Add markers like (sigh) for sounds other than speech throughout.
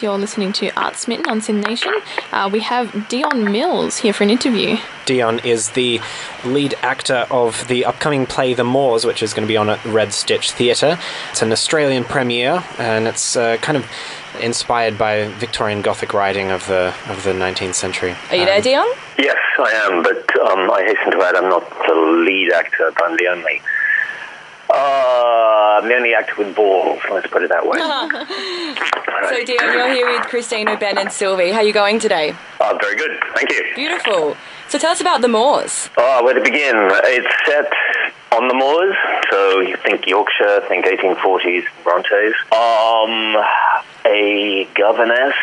You're listening to Art Smitten on SYN Nation. Uh, we have Dion Mills here for an interview. Dion is the lead actor of the upcoming play The Moors, which is going to be on at Red Stitch Theatre. It's an Australian premiere, and it's uh, kind of inspired by Victorian Gothic writing of the of the 19th century. Are you there, Um, Dion? Yes, I am, but um, I hasten to add I'm not the lead actor, but I'm the only. Uh, I'm the only actor with balls, let's put it that way. (laughs) So, Dion, you're here with Christina, Ben, and Silvi. How are you going today? Uh, very good, thank you. Beautiful. So, tell us about the Moors. Oh, where to begin? It's set on the moors, so you think Yorkshire, think 1840s Brontes. Um, a governess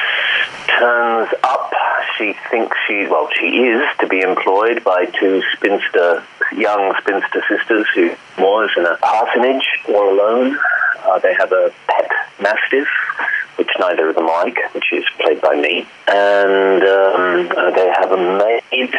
turns up. She thinks she, well, she is to be employed by two spinster, young spinster sisters who moors in a parsonage all alone. Uh, they have a pet mastiff, which neither of them like, which is played by me. And um, uh, they have a maid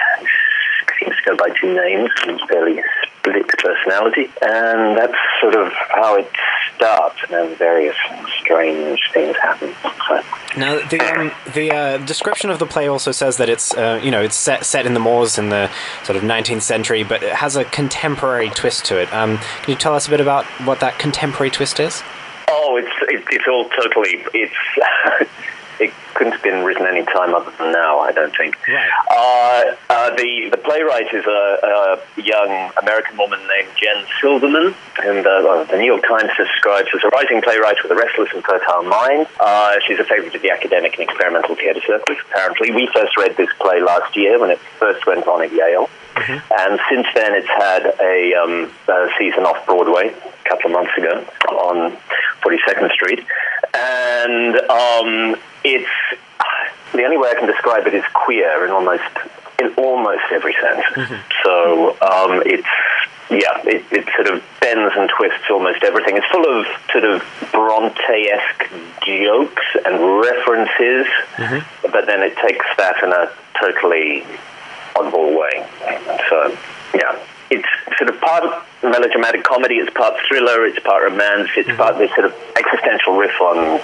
seems to go by two names and fairly split personality. And that's sort of how it starts, and then various strange things happen. So, Now, the um, the uh, description of the play also says that it's uh, you know it's set set in the moors in the sort of 19th century, but it has a contemporary twist to it. Um, can you tell us a bit about what that contemporary twist is? oh, it's it, it's all totally it's. (laughs) It couldn't have been written any time other than now, I don't think. Right. Uh, uh, the the playwright is a, a young American woman named Jen Silverman, and uh, the New York Times describes as a rising playwright with a restless and fertile mind. Uh, she's a favorite of the academic and experimental theater circles. Apparently, we first read this play last year when it first went on at Yale, and since then it's had a, um, a season off Broadway a couple of months ago on 42nd Street, and um, it's the only way I can describe it is queer in almost in almost every sense. So um, it's yeah, it, it sort of bends and twists almost everything. It's full of sort of Bronte-esque jokes and references, but then it takes that in a totally oddball way. So yeah, it's sort of part melodramatic comedy, it's part thriller, it's part romance, it's mm-hmm. part this sort of existential riff on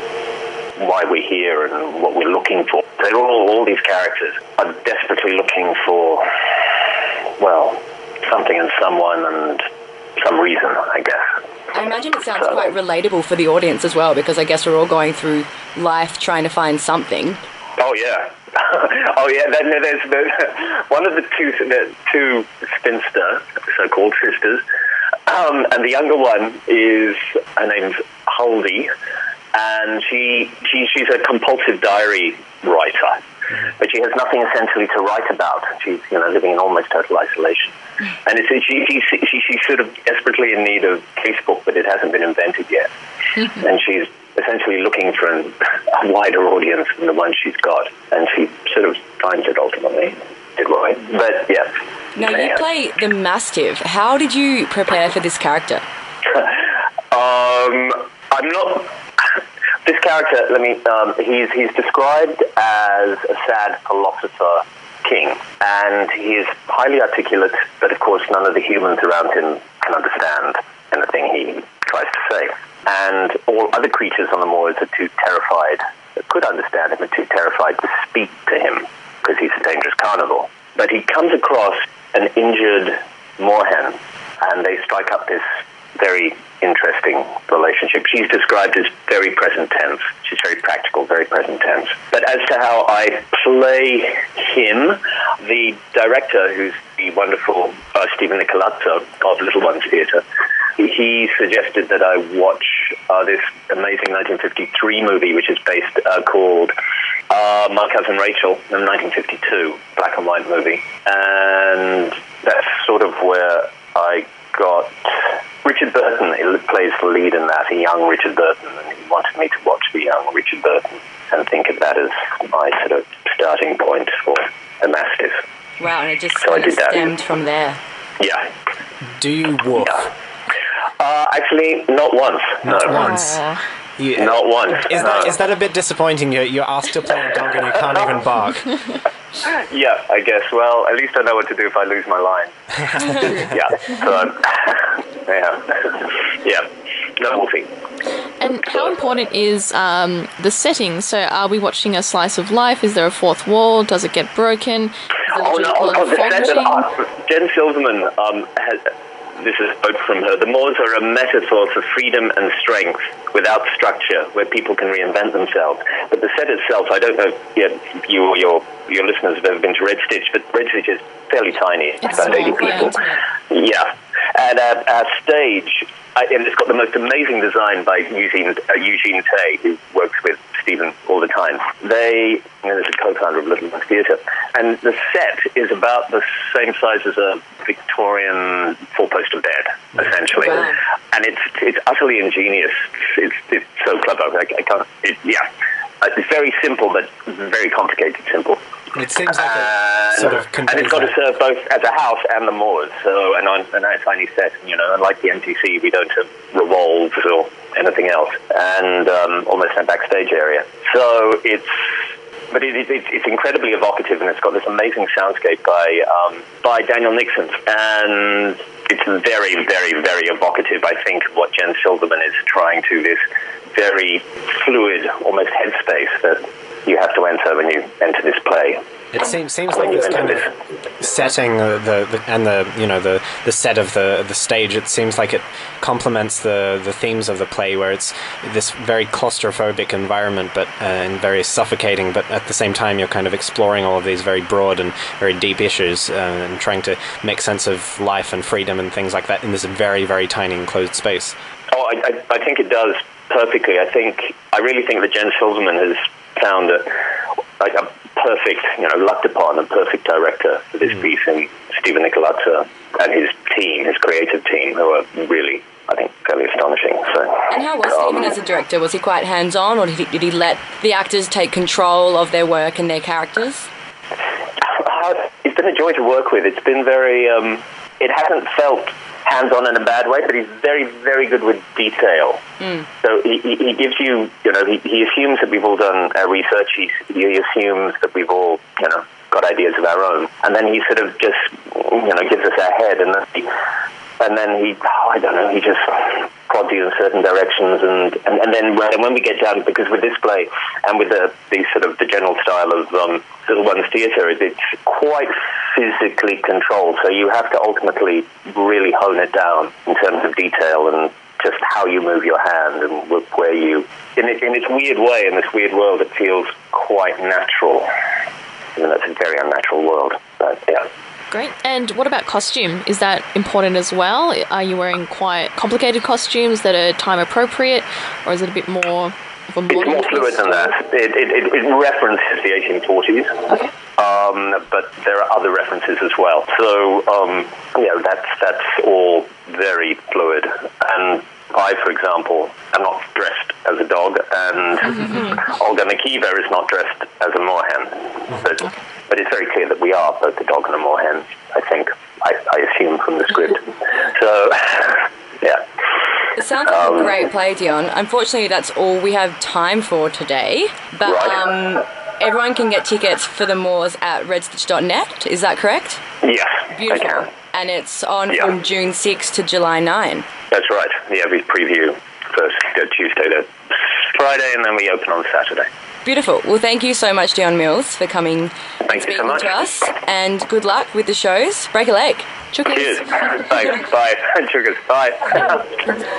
why we're here and what we're looking for. They're all, all these characters are desperately looking for, well, something and someone and some reason, I guess. I imagine it sounds quite relatable for the audience as well, because I guess we're all going through life trying to find something. Oh yeah, (laughs) oh yeah. Then there's the, one of the two the two spinster so-called sisters, um, and the younger one is her name's Huldey, and she, she she's a compulsive diary writer, but she has nothing essentially to write about. She's you know living in almost total isolation, and it's, she, she, she she's sort of desperately in need of Facebook, but it hasn't been invented yet, (laughs) and she's essentially looking for an, a wider audience than the one she's got, and she sort of finds it ultimately. Did right, but yeah. Now, you Yeah. play the Mastiff. How did you prepare for this character? (laughs) Um, I'm not. (laughs) This character, let me. Um, he's he's described as a sad philosopher king, and he is highly articulate, but of course, none of the humans around him can understand anything he to say. And all other creatures on the moors are too terrified, could understand him, are too terrified to speak to him because he's a dangerous carnivore. But he comes across an injured moorhen, and they strike up this very interesting relationship. She's described as very present tense. She's very practical, very present tense. But as to how I play him, the director, who's the wonderful uh, Stephen Nicolazzo of Little Ones Theatre, he suggested that I watch uh, this amazing 1953 movie, which is based uh, called uh, My Cousin Rachel, in 1952, black and white movie, and that's sort of where I got Richard Burton. He plays the lead in that, a young Richard Burton, and he wanted me to watch the young Richard Burton and think of that as my sort of starting point for a mastiff. Wow, and it just So I kind of stemmed from there. Yeah. Do you woof? Uh, actually, not once. Not no. once. Aw. You- Not once. Is that no. is that a bit disappointing? You're, you're asked to play a dog and you can't even bark. (laughs) Yeah, I guess. Well, at least I know what to do if I lose my line. (laughs) yeah. So, (laughs) yeah. Yeah. no wolfie. And how important is um, the setting? So, are we watching a slice of life? Is there a fourth wall? Does it get broken? Oh, no, just oh, oh, the fog set machine? uh, Jen Silverman um, has. This is a quote from her. The Moors are a metaphor for freedom and strength without structure, where people can reinvent themselves. But the set itself, I don't know if you or your, your listeners have ever been to Red Stitch, but Red Stitch is fairly tiny. It's, about 80 small, yeah. people. Yeah. And uh, our stage, uh, and it's got the most amazing design by Eugyeene, uh, Eugyeene Teh, who works with Stephen all the time. They, you know, there's a co-founder of Little Theatre, and the set is about the same size as a Victorian four-poster bed, essentially. Wow. And it's it's utterly ingenious. It's, it's so clever. I, I can't. It, yeah, Uh, it's very simple, but very complicated. Simple. It seems like And, it sort of and conveys it's got to serve both as a house and the moors. So, and on and a tiny set, you know, unlike the MTC, we don't have revolves or anything else, and um, almost a backstage area. So it's. But it, it's it's incredibly evocative, and it's got this amazing soundscape by um, by Daniel Nixon, and it's very, very, very evocative. I think what Jen Silverman is trying to this very fluid, almost headspace that you have to enter when you enter this play. It seems seems like this kind of setting the, the and the you know the the set of the the stage. It seems like it complements the the themes of the play, where it's this very claustrophobic environment, but uh, and very suffocating. But at the same time, you're kind of exploring all of these very broad and very deep issues, uh, and trying to make sense of life and freedom and things like that in this very very tiny enclosed space. Oh, I, I, I think it does perfectly. I think I really think that Jen Silverman has found a, like a perfect, you know, looked upon a perfect director for this piece and Stephen Nicolazzo and his team, his creative team, who are really, I think, fairly astonishing. So, And how was um, Stephen as a director? Was he quite hands on, or did he, did he let the actors take control of their work and their characters? (laughs) It's been a joy to work with. It's been very. Um, it hasn't felt hands-on in a bad way, but he's very, very good with detail. So he, he, he gives you, you know, he, he assumes that we've all done our research. He, he assumes that we've all, you know, got ideas of our own, and then he sort of just, you know, gives us our head, and then he, and then he, oh, I don't know, he just prods you in certain directions, and, and, and then when, when we get down, because with this play and with the, the sort of the general style of um, Little One's Theatre, it's quite physically controlled, so you have to ultimately really hone it down in terms of detail and just how you move your hand and where you, in, it, in its weird way, in this weird world, it feels quite natural. Even though it's a very unnatural world, but yeah. Great. And what about costume? Is that important as well? Are you wearing quite complicated costumes that are time appropriate, or is it a bit more of a It's more fluid than that. It, it, it, it references the 1840s, Okay. Um, but there are other references as well. So, um, yeah, that's that's all very fluid. And I, for example, am not dressed as a dog, and (laughs) Olga Makeeva is not dressed as a moorhen. But, but it's very clear that we are both a dog and a moorhen, I think. I, I assume from the script. (laughs) So, (laughs) yeah. It sounds like Um, a great play, Dion. Unfortunately, that's all we have time for today. But Right. um, everyone can get tickets for the Moors at redstitch.net. Is that correct? Yes, Beautiful. And it's on Yeah. from June 6 to July 9. That's right. Yeah, we preview first uh, Tuesday to Friday, and then we open on Saturday. Beautiful. Well, thank you so much, Dion Mills, for coming Thank you so much. to us. And good luck with the shows. Break a leg. Chookas. Cheers. Thanks. Bye. Sugars. Bye. (laughs) (laughs)